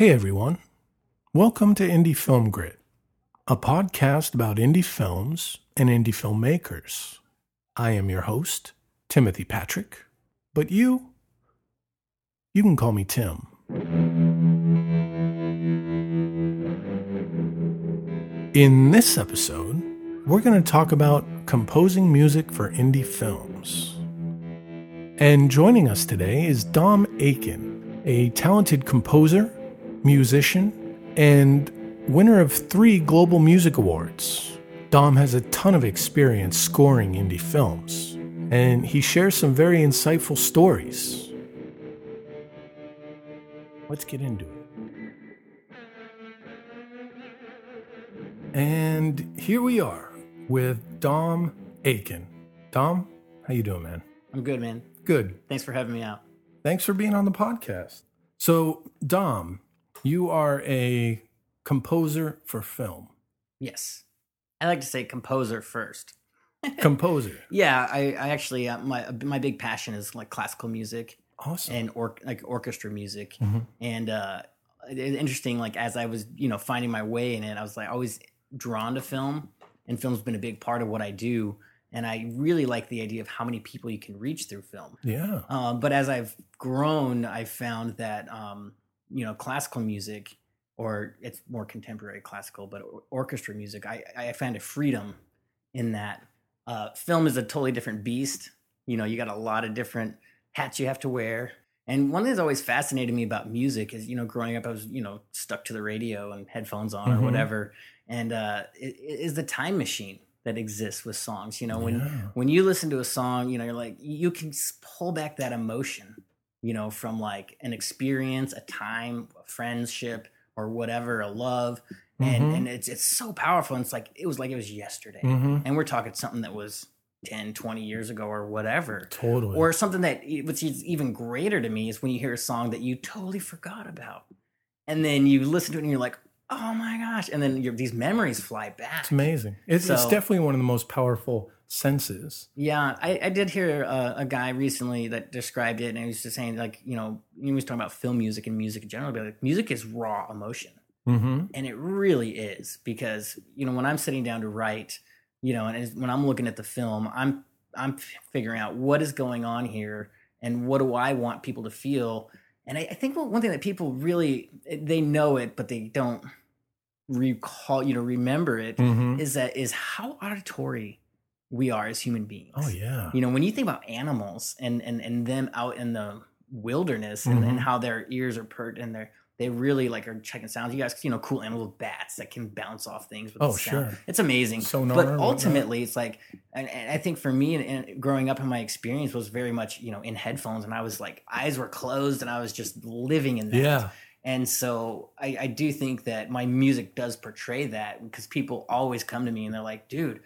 Hey everyone, welcome to Indie Film Grit, a podcast about indie films and indie filmmakers. I am your host, Timothy Patrick, but you, you can call me Tim. In this episode, we're going to talk about composing music for indie films. And joining us today is Dom Aiken, a talented composer, musician, and winner of three Global Music Awards. Dom has a ton of experience scoring indie films, and he shares some very insightful stories. Let's get into it. And here we are with Dom Aiken. Dom, how you doing, man? I'm good, man. Good. Thanks for having me out. Thanks for being on the podcast. So, Dom, you are a composer for film. Yes. I like to say composer first. Composer. Yeah, I, I actually uh, my my big passion is like classical music Awesome. and or like orchestra music. Mhm. And uh it's interesting like as I was, you know, finding my way in it, I was like always drawn to film and film's been a big part of what I do and I really like the idea of how many people you can reach through film. Yeah. Um, but as I've grown, I've found that um, you know classical music, or it's more contemporary classical, but orchestra music, I, I found a freedom in that. Uh, film is a totally different beast. You know, you got a lot of different hats you have to wear. And one thing that's always fascinated me about music is, you know, growing up, I was, you know, stuck to the radio and headphones on Mhm. or whatever. And uh, it, it is the time machine that exists with songs. You know, when Yeah. when you listen to a song, you know, you're like, you can pull back that emotion, you know, from like an experience, a time, a friendship, or whatever, a love, and Mhm. and it's it's so powerful. And it's like it was like it was yesterday, Mhm. and we're talking something that was 10, 20 years ago or whatever. Totally. Or something that which is even greater to me is when you hear a song that you totally forgot about, and then you listen to it and you're like, oh my gosh, and then your, these memories fly back. it's amazing. It's, it's definitely one of the most powerful senses. Yeah, I, I did hear uh, a guy recently that described it, and he was just saying like, you know, he was talking about film music and music in general, but like, music is raw emotion, Mm-hmm. and it really is because you know when I'm sitting down to write, you know, and when I'm looking at the film, I'm I'm figuring out what is going on here and what do I want people to feel, and I, I think one thing that people really they know it, but they don't recall, you know, remember it Mm-hmm. is that is how auditory we are as human beings. Oh yeah. You know, when you think about animals and and and them out in the wilderness and, Mhm. and how their ears are perked and they're they really like are checking sounds. You guys, you know, cool animal bats that can bounce off things with Oh, the sound. sure. It's amazing. Sonar but and whatnot. ultimately, it's like, and, and I think for me, and, and growing up in my experience was very much, you know, in headphones, and I was like, eyes were closed, and I was just living in that. Yeah. And so I, I do think that my music does portray that because people always come to me and they're like, dude,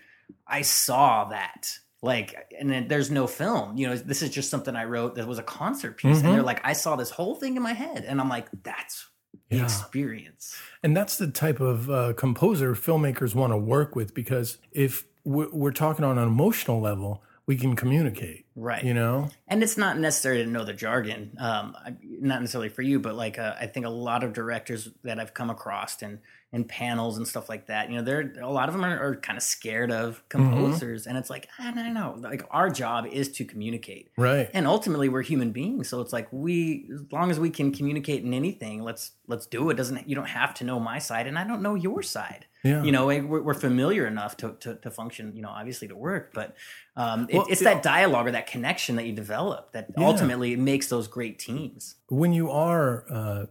I saw that. Like, and then there's no film. You know, this is just something I wrote that was a concert piece. Mhm. And they're like, I saw this whole thing in my head. And I'm like, that's the Yeah. experience. And that's the type of uh, composer filmmakers want to work with because if we're, we're talking on an emotional level, we can communicate. Right. You know. and it's not necessary to know the jargon um not necessarily for you but like uh, i think a lot of directors that i've come across and and panels and stuff like that. You know they're a lot of them are, are kind of scared of composers. And it's like i don't know like our job is to communicate. Right. and ultimately we're human beings. So it's like we as long as we can communicate in anything let's let's do it. Doesn't you don't have to know my side and i don't know your side. Yeah. you know we're, we're familiar enough to, to, to function you know obviously to work but um, it, Well, it's that dialogue or that connection that you develop that Yeah. ultimately makes those great teams. When you are uh,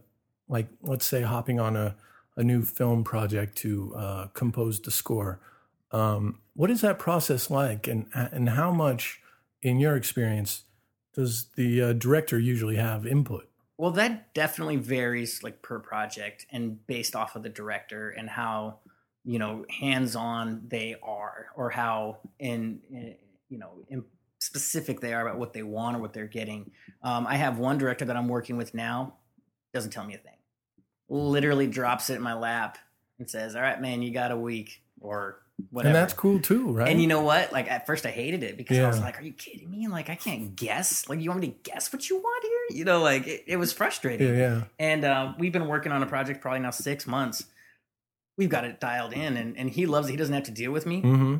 like let's say hopping on a, a new film project to uh, compose the score. Um, what is that process like? And and how much in your experience does the uh, director usually have input? Well that definitely varies like per project and based off of the director and how you know hands-on they are or how in, in you know in specific they are about what they want or what they're getting. Um, i have one director that i'm working with now doesn't tell me a thing literally drops it in my lap and says all right man you got a week or whatever. And that's cool too, right? And you know what? Like at first I hated it because I was like, "Are you kidding me? Like I can't guess. Like you want me to guess what you want here? You know, like it, it was frustrating." yeah, yeah. And uh, we've been working on a project probably now six months. We've got it dialed in, and, and he loves it. He doesn't have to deal with me, hmm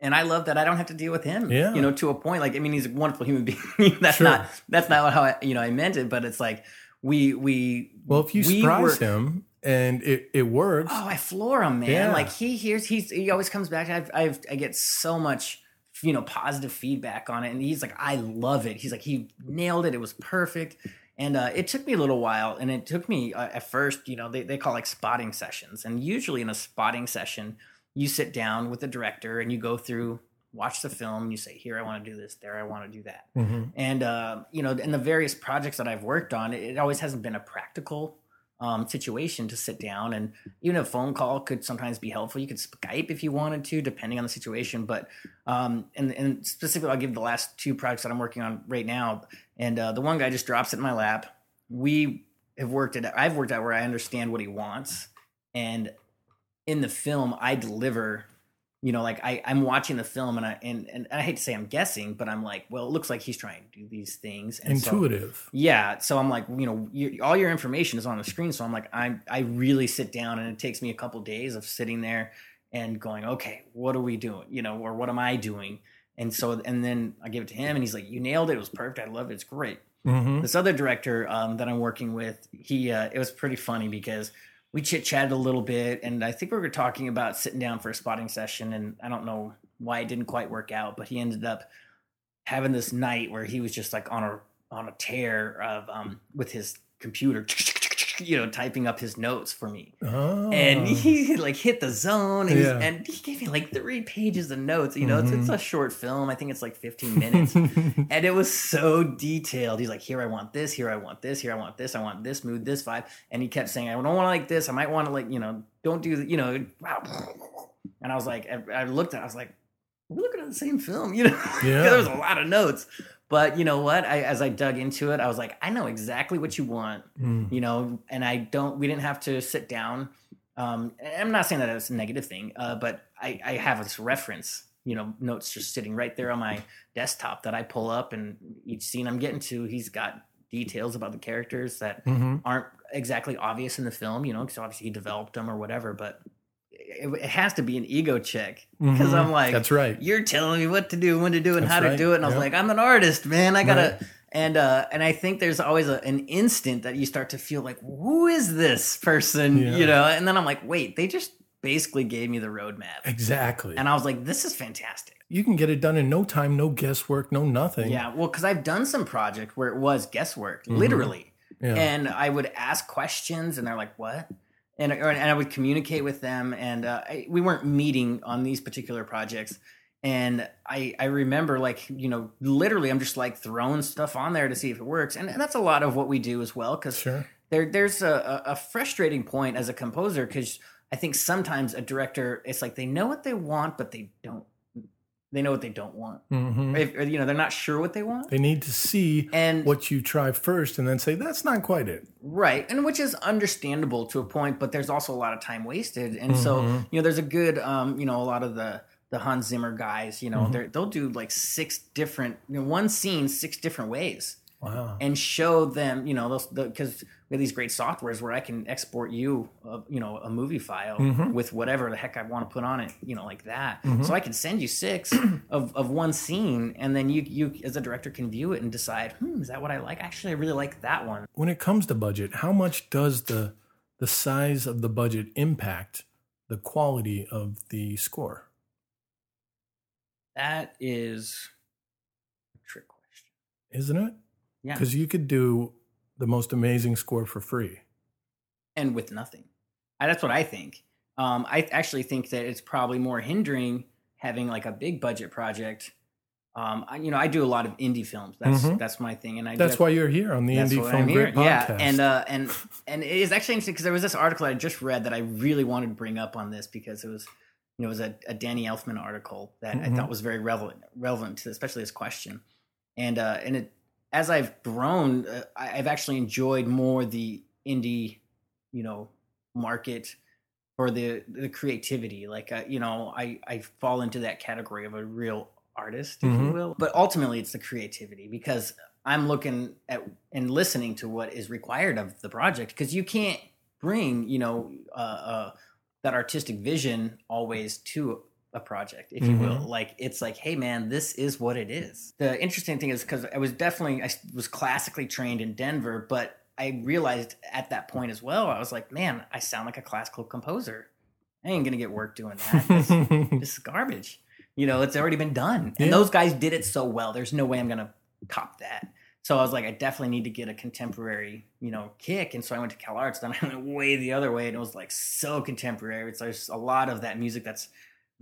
and I love that I don't have to deal with him. Yeah. you know, to a point. Like I mean, he's a wonderful human being. that's Sure. not that's not how I you know I meant it, but it's like we we Well, if you we surprise work- him and it, it works, Oh, I floor him, man. Yeah. Like he hears, he's he always comes back. I've, I've I get so much, you know, positive feedback on it, and he's like, I love it. He's like, he nailed it. It was perfect. And uh, it took me a little while, and it took me uh, at first, you know, they, they call like spotting sessions, and usually in a spotting session, you sit down with the director and you go through, watch the film, you say, here I want to do this, there I want to do that, Mhm. and uh, you know, in the various projects that I've worked on, it, it always hasn't been a practical um, situation to sit down, and even a phone call could sometimes be helpful. You could Skype if you wanted to, depending on the situation. But um, and and specifically, I'll give the last two projects that I'm working on right now, and uh, the one guy just drops it in my lap. We have worked it. I've worked out where I understand what he wants, and in the film, I deliver you know, like I, I'm watching the film and I and, and I hate to say I'm guessing, but I'm like, well, it looks like he's trying to do these things. And so- intuitive. yeah, so I'm like, you know, you, all your information is on the screen. So I'm like, I I really sit down, and it takes me a couple days of sitting there and going, okay, what are we doing? You know, or what am I doing? And so, and then I give it to him, and he's like, you nailed it. It was perfect. I love it. It's great hmm this other director um, that I'm working with, he uh, it was pretty funny because we chit chatted a little bit, and I think we were talking about sitting down for a spotting session, and I don't know why it didn't quite work out, but he ended up having this night where he was just like on a on a tear of um, with his computer, you know, typing up his notes for me. Oh. and he like hit the zone and, Yeah. and he gave me like three pages of notes. You know it's, Mhm. it's a short film. I think it's like 15 minutes. And it was so detailed. He's like here i want this. Here i want this. Here i want this. I want this mood this vibe. And he kept saying i don't want to like this. I might want to like you know don't do the you know and i was like i, I looked at it, i was like we're looking at the same film you know? Yeah. there was a lot of notes but you know what? I, as i dug into it i was like i know exactly what you want Mm. you know and i don't we didn't have to sit down. Um i'm not saying that it's a negative thing uh but i i have this reference you know notes just sitting right there on my desktop that i pull up and each scene i'm getting to he's got details about the characters that hmm aren't exactly obvious in the film you know because obviously he developed them or whatever but it, has to be an ego check because Mhm. i'm like That's right. you're telling me what to do, when to do, it, and That's how to do it. And I was like, I'm an artist, man. I gotta. Right. And uh, and I think there's always a, an instant that you start to feel like, who is this person? Yeah. You know. And then I'm like, wait, they just basically gave me the roadmap, Exactly. and I was like, this is fantastic. you can get it done in no time, no guesswork, no nothing. Yeah. Well, because I've done some project where it was guesswork, Mhm. literally. Yeah. and I would ask questions, and they're like, "What?" And or, and I would communicate with them, and uh, I, we weren't meeting on these particular projects. And I I remember like you know literally I'm just like throwing stuff on there to see if it works, and, and that's a lot of what we do as well because sure. there there's a, a a frustrating point as a composer because I think sometimes a director it's like they know what they want but they don't they know what they don't want hmm if you know they're not sure what they want They need to see and what you try first and then say, that's not quite it. Right, and which is understandable to a point, but there's also a lot of time wasted, and so Mhm. you know there's a good, um, you know, a lot of the the Hans Zimmer guys, you know, Mhm. they're they'll do like six different, you know, one scene six different ways, Wow. and show them, you know, those because we have these great softwares where I can export you, a, you know, a movie file Mhm. with whatever the heck I want to put on it, you know, like that. Mhm. So I can send you six of, of one scene, and then you you as a director can view it and decide, hmm, is that what I like? Actually, I really like that one. when it comes to budget, how much does the the size of the budget impact the quality of the score? That is a trick question. Isn't it? Yeah. Because you could do the most amazing score for free. And with nothing. That's what I think. Um, I actually think that it's probably more hindering having like a big budget project. Um, I, you know, I do a lot of indie films. That's Mhm. that's my thing, and I That's why you're here on the Indie Film Grit podcast. Yeah, and uh, and and it is actually interesting because there was this article I just read that I really wanted to bring up on this because it was, you know, it was a, a Danny Elfman article that I Mhm. thought was very relevant relevant to especially this question, and uh, and it as I've grown, uh, I've actually enjoyed more the indie, you know, market for the the creativity. Like uh, you know, I I fall into that category of a real artist, if you Mhm. will. But ultimately, it's the creativity because I'm looking at and listening to what is required of the project because you can't bring you know uh, uh, that artistic vision always to a project if you will Mhm. like it's like hey man this is what it is the interesting thing is because i was definitely i was classically trained in denver but i realized at that point as well i was like man i sound like a classical composer i ain't gonna get work doing that this, this is garbage you know it's already been done and Yeah. those guys did it so well there's no way i'm gonna cop that so I was like, I definitely need to get a contemporary, you know, kick. And so I went to Cal Arts. Then I went way the other way, and it was like so contemporary. It's there's a lot of that music that's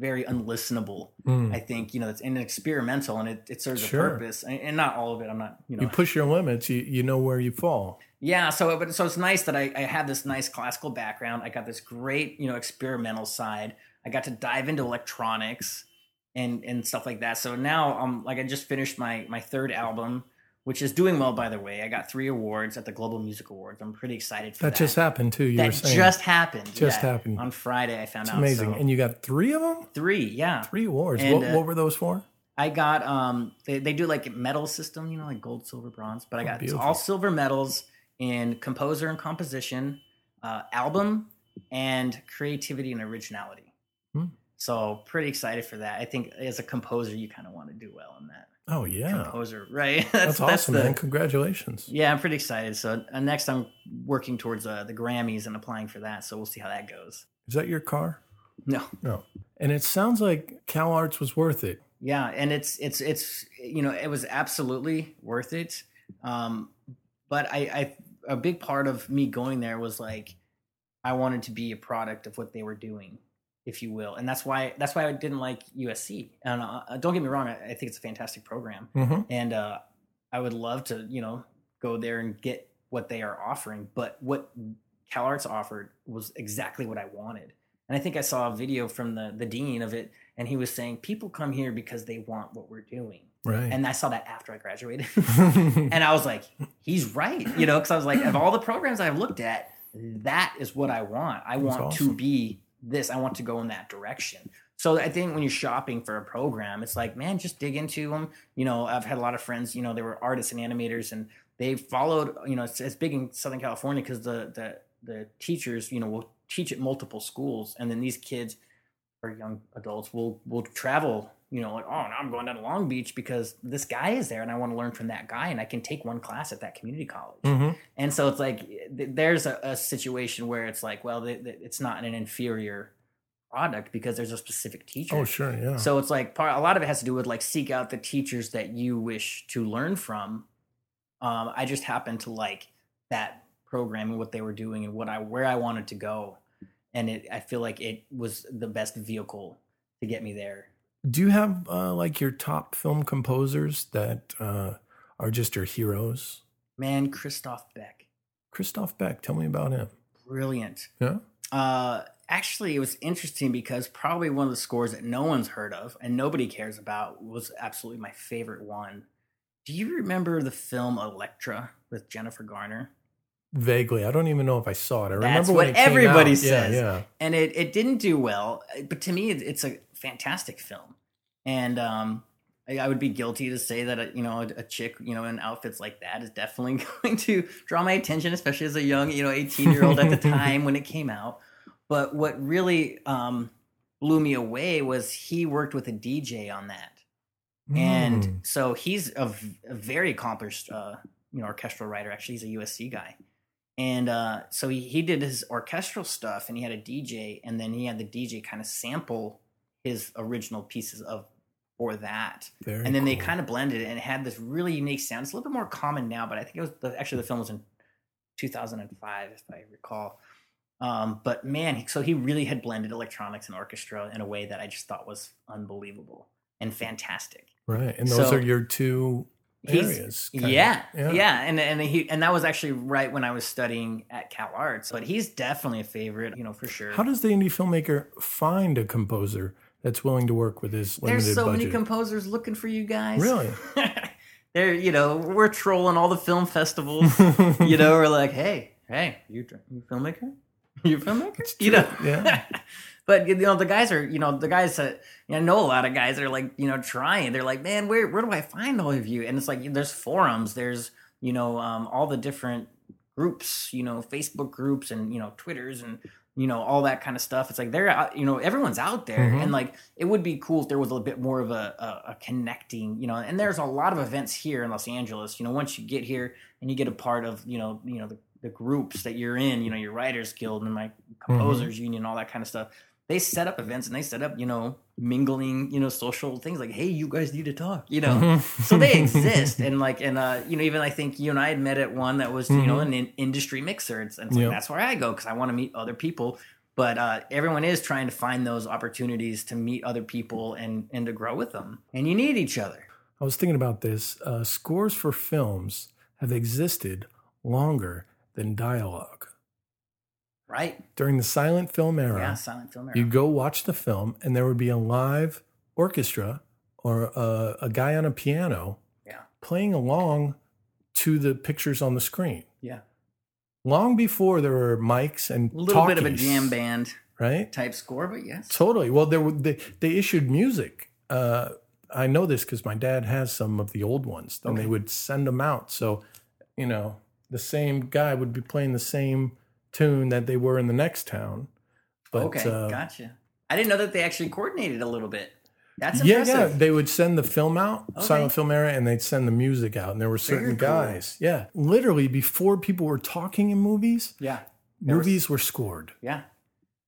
very unlistenable. Mm. I think you know it's and experimental, and it, it serves Sure. a purpose. And, and not all of it. I'm not, you know, you push your limits, you, you know where you fall. yeah. So, but so it's nice that I, I have this nice classical background. I got this great, you know, experimental side. I got to dive into electronics and and stuff like that. So now I'm like I just finished my my third album, which is doing well by the way. I got three awards at the Global Music Awards. I'm pretty excited for That that. just happened too. You were that saying just happened. Just yeah. happened. on Friday. I found it's out. amazing. So And you got three of them? three, yeah. Three awards. And, what, uh, what were those for? I got um they, they do like a medal system, you know, like gold, silver, bronze. But I Oh, got beautiful. all silver medals in composer and composition, uh, album, and creativity and originality. Hmm. So pretty excited for that. I think as a composer, you kind of want to do well in that. Oh, yeah. Composer, right? That's, awesome, the- man. Congratulations. Yeah, I'm pretty excited. So uh, next, I'm working towards uh, the Grammys and applying for that. So we'll see how that goes. Is that your car? No, No. And it sounds like Cal Arts was worth it. Yeah, and it's it's it's you know it was absolutely worth it. Um, but I, I a big part of me going there was like I wanted to be a product of what they were doing, if you will, and that's why that's why I didn't like USC. And uh, don't get me wrong, I, I think it's a fantastic program, hmm and uh, I would love to you know go there and get what they are offering. But what Cal Arts offered was exactly what I wanted. And I think I saw a video from the the dean of it, and he was saying people come here because they want what we're doing. Right. And I saw that after I graduated, and I was like, he's right, you know, because I was like, of all the programs I've looked at, that is what I want. I That's want to be this. I want to go in that direction. So I think when you're shopping for a program, it's like, man, just dig into them. You know, I've had a lot of friends. You know, they were artists and animators, and they followed. You know, it's, it's big in Southern California because the the the teachers, you know, will teach at multiple schools, and then these kids or young adults will will travel. You know, like, oh, now I'm going down to Long Beach because this guy is there, and I want to learn from that guy, and I can take one class at that community college. hmm And so it's like there's a, a situation where it's like, well, th- th- it's not an inferior product because there's a specific teacher. Oh, sure. Yeah. So it's like part, a lot of it has to do with like seek out the teachers that you wish to learn from. Um, I just happened to like that program and what they were doing and what I where I wanted to go, and it I feel like it was the best vehicle to get me there. Do you have uh, like your top film composers that uh, are just your heroes? Man, Christophe Beck, Christophe Beck, tell me about him. brilliant. Yeah. Uh, actually, it was interesting because probably one of the scores that no one's heard of and nobody cares about was absolutely my favorite one. Do you remember the film Elektra with Jennifer Garner? Vaguely. I don't even know if I saw it. I That's remember what when it came everybody says. Yeah, yeah. And it, it didn't do well, but to me, it, it's a fantastic film. And um, I, I would be guilty to say that, uh, you know, a, a chick, you know, in outfits like that is definitely going to draw my attention, especially as a young, you know, 18 year old at the time when it came out. But what really um, blew me away was he worked with a DJ on that. And Mm. so he's a, a very accomplished, uh, you know, orchestral writer. Actually, he's a USC guy. And uh, so he, he did his orchestral stuff and he had a DJ, and then he had the DJ kind of sample his original pieces of for that. Very and then they kind of blended it and it had this really unique sound. It's a little bit more common now, but I think it was the, actually the film was in 2005, if I recall. Um, but man, so he really had blended electronics and orchestra in a way that I just thought was unbelievable and fantastic. right. And those so- are your two areas. Yeah, Yeah. yeah, and and he and that was actually right when I was studying at Cal Arts. But he's definitely a favorite, you know, for sure. How does the indie filmmaker find a composer that's willing to work with his limited There's so budget? many composers looking for you guys. Really? They're you know we're trolling all the film festivals. you know, we're like, hey, hey, you, you filmmaker? You're a filmmaker? You know, yeah. but you know, the guys are, you know, the guys that you know, I know a lot of guys that are like, you know, trying. They're like, man, where where do I find all of you? And it's like there's forums, there's you know, um, all the different groups, you know, Facebook groups and you know, Twitters and you know all that kind of stuff. It's like they're out, you know, everyone's out there, Mhm. and like it would be cool if there was a little bit more of a, a, a connecting, you know. And there's a lot of events here in Los Angeles. You know, once you get here and you get a part of, you know, you know the, the groups that you're in, you know, your Writers Guild and my Composers Union, all that kind of stuff. They set up events and they set up, you know, mingling, you know, social things like, hey, you guys need to talk, you know Mhm. so they exist and like and uh you know even i think you and i had met at one that was you know an in- industry mixer it's, it's like, that's where i go because i want to meet other people but uh everyone is trying to find those opportunities to meet other people and and to grow with them and you need each other I was thinking about this. Uh, scores for films have existed longer than dialogue. Right During the silent film era, yeah silent film era. you'd go watch the film, and there would be a live orchestra or a, a guy on a piano Yeah. playing along to the pictures on the screen. yeah Long before there were mics and a little bit of a jam band right? type score but yes Totally. Well, there were they, they issued music. Uh, I know this because my dad has some of the old ones, and they would send them out. So, you know, the same guy would be playing the same tune that they were in the next town. But okay uh, gotcha i didn't know that they actually coordinated a little bit that's yeah, impressive yeah, they would send the film out, Okay. silent film era, and they'd send the music out. And there were certain cool. guys, yeah, literally before people were talking in movies, yeah There was- movies were scored. Yeah.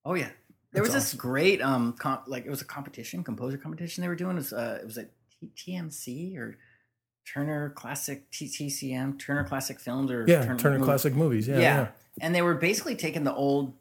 Oh yeah. There That's was this great um comp, like it was a competition, composer competition they were doing. It was uh it was at TMC or Turner Classic TCM, Turner Classic Films or Yeah, Turner Movie- Classic Movies. Yeah, Yeah. yeah. And they were basically taking the old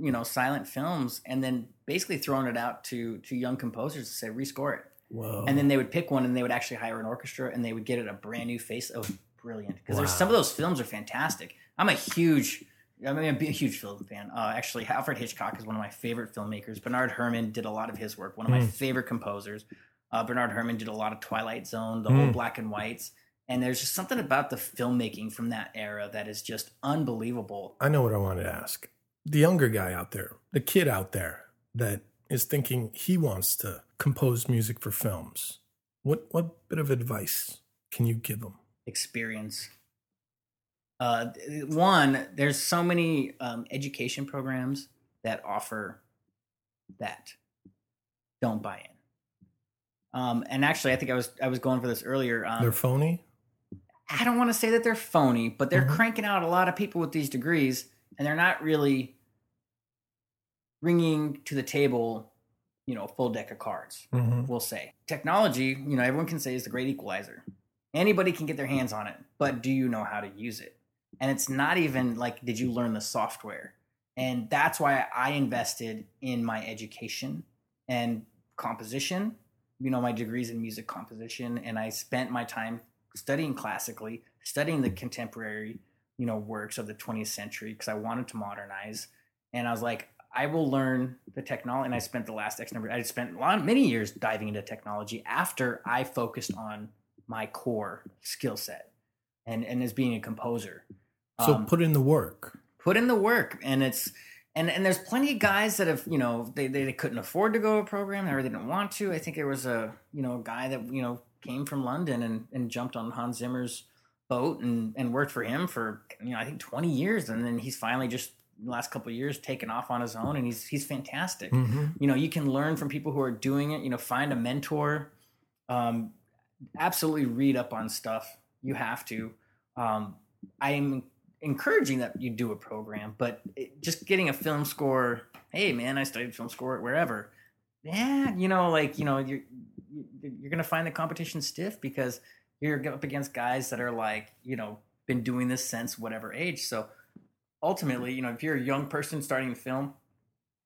you know silent films and then basically throwing it out to to young composers to say rescore it. Whoa. And then they would pick one and they would actually hire an orchestra and they would get it a brand new face. Was brilliant because there's Wow. some of those films are fantastic. I'm a huge, I mean, I'm a huge film fan. Uh, actually, Alfred Hitchcock is one of my favorite filmmakers. Bernard Herrmann did a lot of his work. One of my Mm. favorite composers. Uh, Bernard Herrmann did a lot of Twilight Zone, the whole Mm. black and whites. And there's just something about the filmmaking from that era that is just unbelievable. I know what I wanted to ask. The younger guy out there, the kid out there that is thinking he wants to compose music for films. What what bit of advice can you give him? experience. Uh, one, there's so many um, education programs that offer that. Don't buy in. Um, and actually, I think I was I was going for this earlier. They're Um, phony. I don't want to say that they're phony, but they're Mhm. cranking out a lot of people with these degrees, and they're not really bringing to the table, you know, a full deck of cards Mhm. we'll say. Technology, you know, everyone can say is the great equalizer. Anybody can get their hands on it, but do you know how to use it? And it's not even like, did you learn the software? And that's why I invested in my education and composition. You know, my degrees in music composition, and I spent my time studying classically, studying the contemporary, you know, works of the 20th century because I wanted to modernize. And I was like, I will learn the technology. And I spent the last X number, I spent a lot, many years diving into technology after I focused on my core skill set and, and as being a composer. So Um, put in the work. put in the work and it's and and there's plenty of guys that have you know they, they, they couldn't afford to go to a program or they didn't want to. I think there was a you know a guy that you know came from london and, and jumped on hans zimmer's boat and and worked for him for you know i think 20 years. And then he's finally just the last couple of years taken off on his own and he's he's fantastic. Hmm you know you can learn from people who are doing it you know find a mentor um, absolutely read up on stuff. You have to. Um, i'm encouraging that you do a program but it, just getting a film score hey man i studied film score wherever. Yeah you know like you know you're you're gonna find the competition stiff because you're up against guys that are like you know been doing this since whatever age. So ultimately you know if you're a young person starting film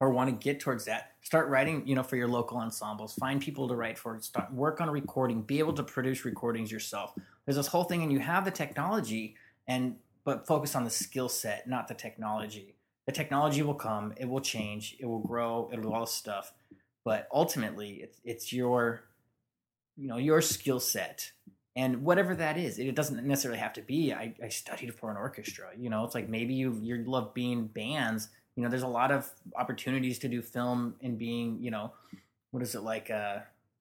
or want to get towards that start writing you know for your local ensembles. Find people to write for. Start work on recording. Be able to produce recordings yourself. There's this whole thing and you have the technology and but focus on the skill set not the technology the technology will come it will change it will grow it'll do all this stuff but ultimately it's it's your you know your skill set and whatever that is it doesn't necessarily have to be I, I studied for an orchestra you know it's like maybe you you love being bands You know, there's a lot of opportunities to do film and being, you know, what is it like? Uh,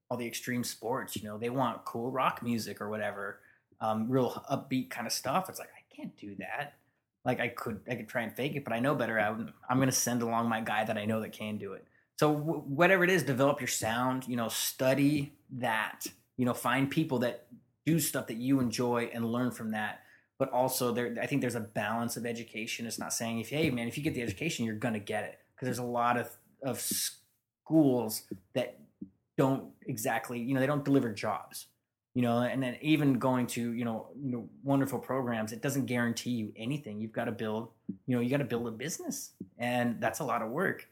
all the extreme sports. You know, they want cool rock music or whatever, um, real upbeat kind of stuff. It's like can't do that. Like I could, I could try and fake it, but I know better. I am going to send along my guy that I know that can do it. So w- whatever it is, develop your sound. You know, study that. You know, find people that do stuff that you enjoy and learn from that but also there i think there's a balance of education it's not saying if hey man if you get the education you're going to get it because there's a lot of of schools that don't exactly you know they don't deliver jobs you know and then even going to you know you know wonderful programs it doesn't guarantee you anything you've got to build you know you got to build a business and that's a lot of work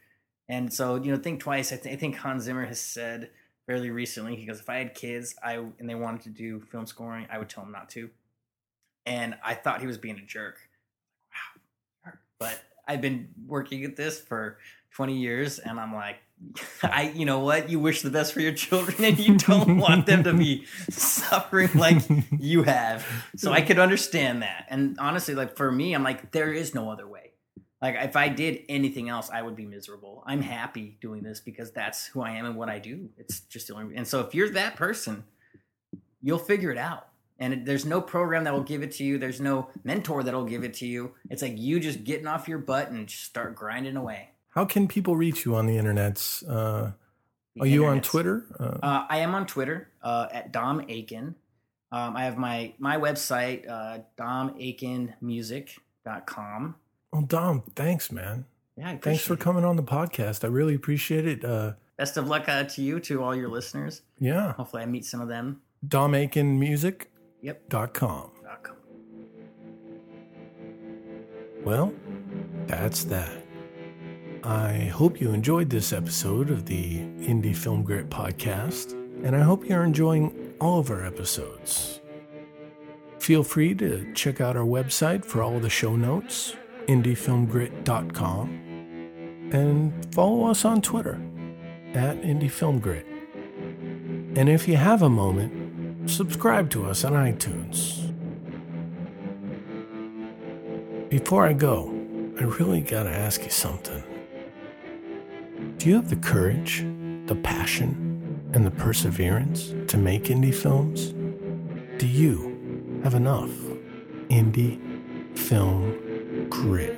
and so you know think twice I, th- I think hans zimmer has said fairly recently he goes if i had kids i and they wanted to do film scoring i would tell them not to and I thought he was being a jerk. Wow. But I've been working at this for 20 years and I'm like, I, you know what? You wish the best for your children and you don't want them to be suffering like you have. So I could understand that. And honestly, like for me, I'm like, there is no other way. Like if I did anything else, I would be miserable. I'm happy doing this because that's who I am and what I do. It's just the only. And so if you're that person, you'll figure it out and it, there's no program that will give it to you there's no mentor that'll give it to you it's like you just getting off your butt and just start grinding away how can people reach you on the internets? Uh, the are you on twitter? Uh, uh, i am on twitter uh, at dom Aiken. um, i have my my website uh, domakinmusic.com well dom thanks man. Yeah thanks for coming on the podcast. I really appreciate it. Uh, best of luck uh, to you to all your listeners. Yeah. Hopefully i meet some of them. Dom Akin Music Yep. Dot com. Dot com. Well, that's that. I hope you enjoyed this episode of the Indie Film Grit podcast, and I hope you're enjoying all of our episodes. Feel free to check out our website for all the show notes, indiefilmgrit.com, and follow us on Twitter at indiefilmgrit. And if you have a moment, subscribe to us on iTunes. Before I go, I really gotta ask you something. Do you have the courage, the passion, and the perseverance to make indie films? Do you have enough indie film grit?